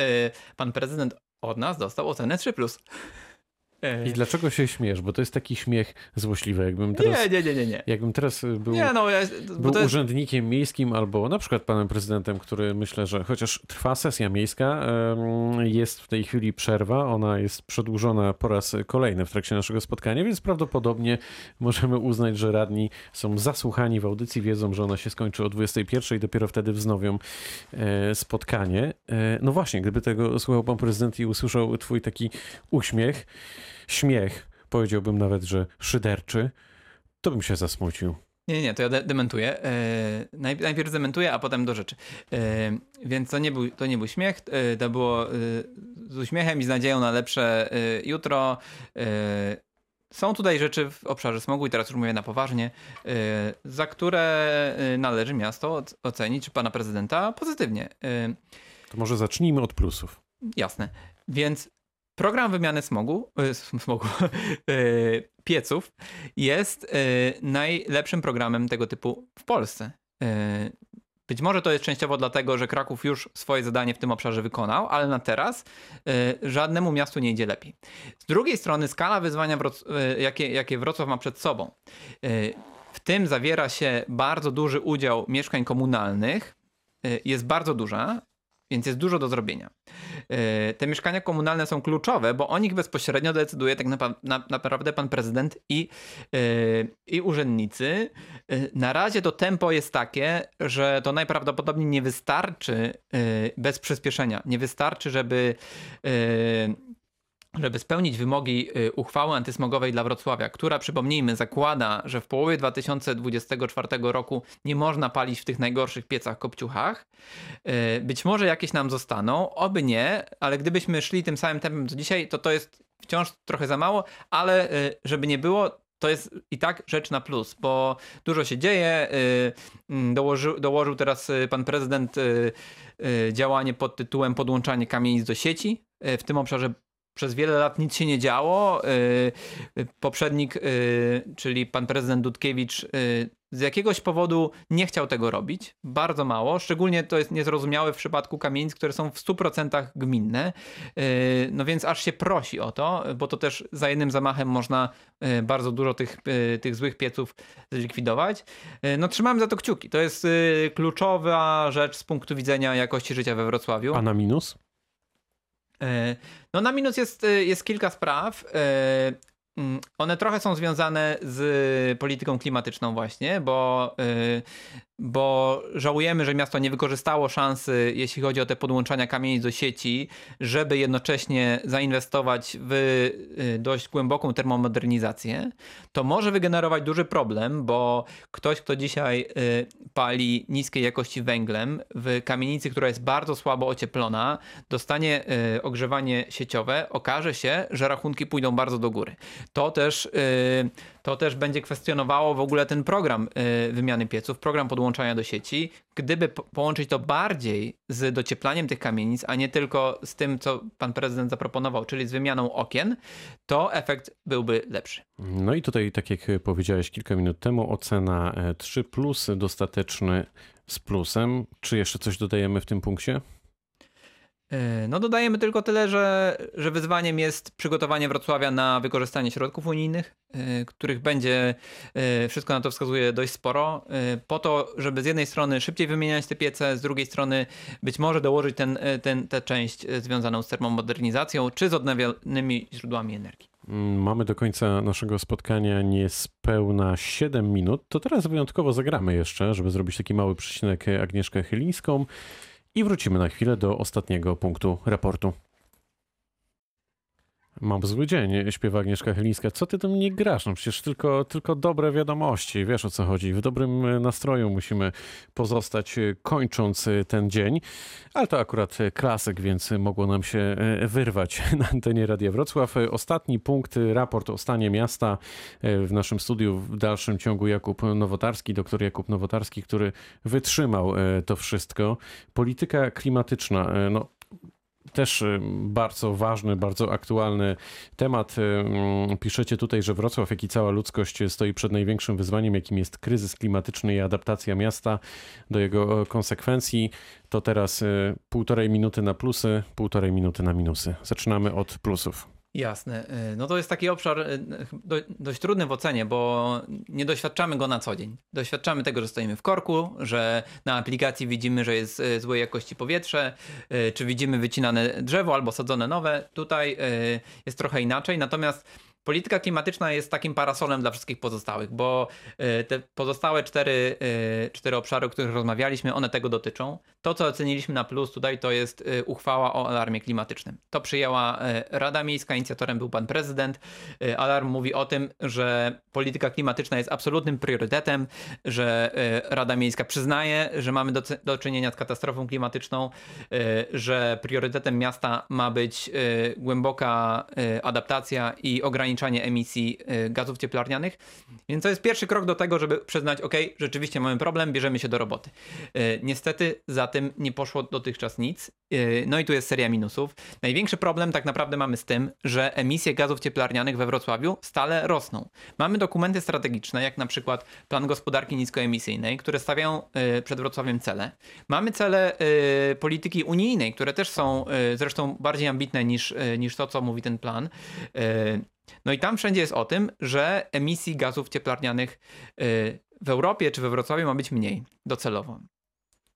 pan prezydent od nas dostał ocenę 3. I dlaczego się śmiesz? Bo to jest taki śmiech złośliwy. Jakbym teraz, nie, nie, nie, nie, nie. Jakbym teraz był, nie, no, ja, był jest... urzędnikiem miejskim albo na przykład panem prezydentem, który myślę, że chociaż trwa sesja miejska, jest w tej chwili przerwa, ona jest przedłużona po raz kolejny w trakcie naszego spotkania, więc prawdopodobnie możemy uznać, że radni są zasłuchani w audycji, wiedzą, że ona się skończy o 21 i dopiero wtedy wznowią e, spotkanie. E, no właśnie, gdyby tego słuchał pan prezydent i usłyszał twój taki uśmiech, śmiech, powiedziałbym nawet, że szyderczy, to bym się zasmucił. Nie, nie, to ja de dementuję. E, najpierw dementuję, a potem do rzeczy. E, więc to nie, był, to nie był śmiech, e, to było z uśmiechem i z nadzieją na lepsze jutro. Są tutaj rzeczy w obszarze smogu, i teraz już mówię na poważnie, za które należy miasto ocenić, pana prezydenta pozytywnie. To może zacznijmy od plusów. Jasne. Więc program wymiany smogu, smogu pieców jest y, najlepszym programem tego typu w Polsce. Być może to jest częściowo dlatego, że Kraków już swoje zadanie w tym obszarze wykonał, ale na teraz żadnemu miastu nie idzie lepiej. Z drugiej strony skala wyzwania, jakie Wrocław ma przed sobą, w tym zawiera się bardzo duży udział mieszkań komunalnych, jest bardzo duża więc jest dużo do zrobienia. E, te mieszkania komunalne są kluczowe, bo o nich bezpośrednio decyduje tak naprawdę pan prezydent i, e, i urzędnicy. E, na razie to tempo jest takie, że to najprawdopodobniej nie wystarczy bez przyspieszenia. Nie wystarczy, żeby żeby spełnić wymogi y, uchwały antysmogowej dla Wrocławia, która, przypomnijmy, zakłada, że w połowie 2024 roku nie można palić w tych najgorszych piecach kopciuchach. Y, być może jakieś nam zostaną, oby nie, ale gdybyśmy szli tym samym tempem co dzisiaj, to to jest wciąż trochę za mało, ale y, żeby nie było, to jest i tak rzecz na plus, bo dużo się dzieje. Mm, dołożył, dołożył teraz pan prezydent działanie pod tytułem podłączanie kamienic do sieci. W tym obszarze przez wiele lat nic się nie działo. Y, y, poprzednik, y, czyli pan prezydent Dudkiewicz, z jakiegoś powodu nie chciał tego robić. Bardzo mało. Szczególnie to jest niezrozumiałe w przypadku kamienic, które są w 100% gminne. No więc aż się prosi o to, bo to też za jednym zamachem można bardzo dużo tych, tych złych pieców zlikwidować. No trzymamy za to kciuki. To jest kluczowa rzecz z punktu widzenia jakości życia we Wrocławiu. A na minus? E, no na minus jest, e, jest kilka spraw. E, mm, one trochę są związane z polityką klimatyczną właśnie, bo bo żałujemy, że miasto nie wykorzystało szansy, jeśli chodzi o te podłączania kamieni do sieci, żeby jednocześnie zainwestować w y, dość głęboką termomodernizację. To może wygenerować duży problem, bo ktoś, kto dzisiaj y, pali niskiej jakości węglem w kamienicy, która jest bardzo słabo ocieplona, dostanie y, ogrzewanie sieciowe, okaże się, że rachunki pójdą bardzo do góry. To też to też będzie kwestionowało w ogóle ten program wymiany pieców, program podłączania do sieci. Gdyby połączyć to bardziej z docieplaniem tych kamienic, a nie tylko z tym, co pan prezydent zaproponował, czyli z wymianą okien, to efekt byłby lepszy. No i tutaj, tak jak powiedziałeś kilka minut temu, ocena 3 e, plus, dostateczny z plusem. Czy jeszcze coś dodajemy w tym punkcie? E, no dodajemy tylko tyle, że, że wyzwaniem jest przygotowanie Wrocławia na wykorzystanie środków unijnych, e, których będzie, e, wszystko na to wskazuje, dość sporo, po to, żeby z jednej strony szybciej wymieniać te piece, z drugiej strony być może dołożyć ten, ten, tę część związaną z termomodernizacją, czy z odnawialnymi źródłami energii. Mm, mamy do końca naszego spotkania niespełna 7 minut. To teraz wyjątkowo zagramy jeszcze, żeby zrobić taki mały przecinek Agnieszkę Chylińską. I wrócimy na chwilę do ostatniego punktu raportu. Mam zły dzień, śpiewa Agnieszka Chylińska. Co ty do mnie grasz? No przecież tylko, tylko dobre wiadomości. Wiesz o co chodzi. W dobrym nastroju musimy pozostać, kończąc ten dzień. Ale to akurat klasyk, więc mogło nam się e, wyrwać na antenie Radia Wrocław. Ostatni punkt, raport o stanie miasta e, w naszym studiu w dalszym ciągu Jakub Nowotarski, doktor Jakub Nowotarski, który wytrzymał e, to wszystko. Polityka klimatyczna. No, też y, bardzo ważny, bardzo aktualny temat. Y, mm, piszecie tutaj, że Wrocław, jak i cała ludzkość stoi przed największym wyzwaniem, jakim jest kryzys klimatyczny i adaptacja miasta do jego konsekwencji. To teraz y, półtorej minuty na plusy, półtorej minuty na minusy. Zaczynamy od plusów. Jasne. Y, no to jest taki obszar y, dość trudny w ocenie, bo nie doświadczamy go na co dzień. Doświadczamy tego, że stoimy w korku, że na aplikacji widzimy, że jest y, złej jakości powietrze, czy widzimy wycinane drzewo albo sadzone nowe. Tutaj jest trochę inaczej. Natomiast polityka klimatyczna jest takim parasolem dla wszystkich pozostałych, bo e, te pozostałe cztery, e, cztery obszary, o których rozmawialiśmy, one tego dotyczą. To, co oceniliśmy na plus tutaj, to jest e, uchwała o alarmie klimatycznym. To przyjęła Rada Miejska, inicjatorem był pan prezydent. Alarm mówi o tym, że polityka klimatyczna jest absolutnym priorytetem, że Rada Miejska przyznaje, że mamy do, do czynienia z katastrofą klimatyczną, że priorytetem miasta ma być głęboka adaptacja i ograniczenie ograniczanie emisji y, gazów cieplarnianych. Więc to jest pierwszy krok do tego, żeby przyznać, ok, rzeczywiście mamy problem, bierzemy się do roboty. Y, niestety za tym nie poszło dotychczas nic. Y, no i tu jest seria minusów. Największy problem tak naprawdę mamy z tym, że emisje gazów cieplarnianych we Wrocławiu stale rosną. Mamy dokumenty strategiczne, jak na przykład Plan Gospodarki Niskoemisyjnej, które stawiają przed Wrocławiem cele. Mamy cele polityki unijnej, które też są zresztą bardziej ambitne niż, niż to, co mówi ten plan. No i tam wszędzie jest o tym, że emisji gazów cieplarnianych y, w Europie czy we Wrocławiu ma być mniej docelowo.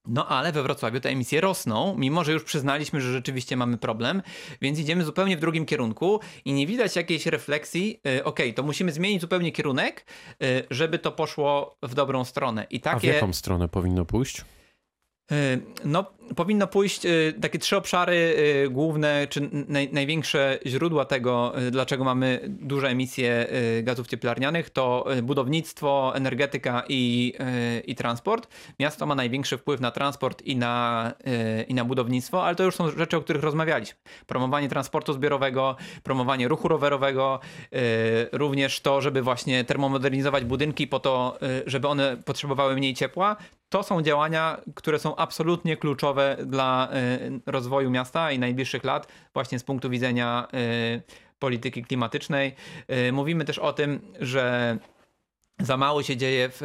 No ale we Wrocławiu te emisje rosną, mimo że już przyznaliśmy, że rzeczywiście mamy problem, więc idziemy zupełnie w drugim kierunku i nie widać jakiejś refleksji, yy, ok, to musimy zmienić zupełnie kierunek, yy, żeby to poszło w dobrą stronę. I takie... A w jaką stronę powinno pójść? Y, no, powinno pójść y, takie trzy obszary y, główne, czy naj, największe źródła tego, dlaczego mamy duże emisje gazów cieplarnianych, to budownictwo, energetyka i, i transport. Miasto ma największy wpływ na transport i na, i na budownictwo, ale to już są rzeczy, o których rozmawialiśmy. Promowanie transportu zbiorowego, promowanie ruchu rowerowego, również to, żeby właśnie termomodernizować budynki po to, żeby one potrzebowały mniej ciepła. To są działania, które są absolutnie kluczowe dla y, rozwoju miasta i najbliższych lat, właśnie z punktu widzenia y, polityki klimatycznej. Y, mówimy też o tym, że za mało się dzieje w,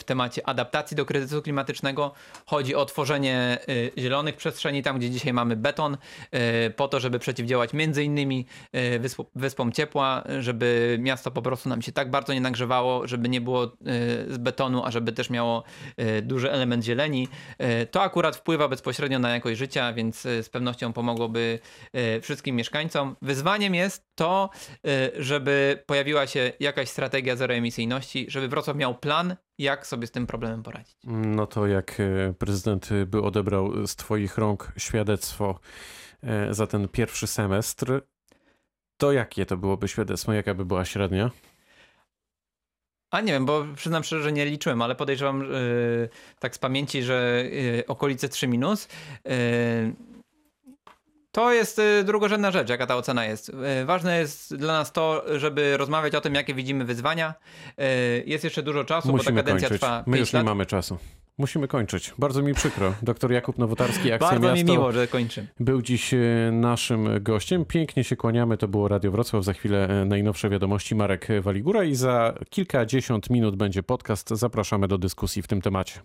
w, temacie adaptacji do kryzysu klimatycznego. Chodzi o tworzenie y, zielonych przestrzeni tam, gdzie dzisiaj mamy beton, y, po to, żeby przeciwdziałać między innymi y, wyspom ciepła, żeby miasto po prostu nam się tak bardzo nie nagrzewało, żeby nie było z betonu, a żeby też miało duży element zieleni. To akurat wpływa bezpośrednio na jakość życia, więc z pewnością pomogłoby wszystkim mieszkańcom. Wyzwaniem jest to, żeby pojawiła się jakaś strategia zeroemisyjności, żeby Wrocław miał plan, jak sobie z tym problemem poradzić. No to jak e, prezydent by odebrał z Twoich rąk świadectwo e, za ten pierwszy semestr, to jakie to byłoby świadectwo? Jaka by była średnia? A nie wiem, bo przyznam szczerze, że nie liczyłem, ale podejrzewam yy, tak z pamięci, że yy, okolice 3 minus. Yy, to jest y, drugorzędna rzecz, jaka ta ocena jest. Y, ważne jest dla nas to, żeby rozmawiać o tym, jakie widzimy wyzwania. Y, jest jeszcze dużo czasu, Musimy bo ta kadencja kończyć. trwa. My już lat. nie mamy czasu. Musimy kończyć. Bardzo mi przykro. Doktor Jakub Nowotarski, Akcja Bardzo Miasto. mi miło, że kończymy. Był dziś naszym gościem. Pięknie się kłaniamy. To było Radio Wrocław. Za chwilę najnowsze wiadomości Marek Waligura i za kilkadziesiąt minut będzie podcast. Zapraszamy do dyskusji w tym temacie.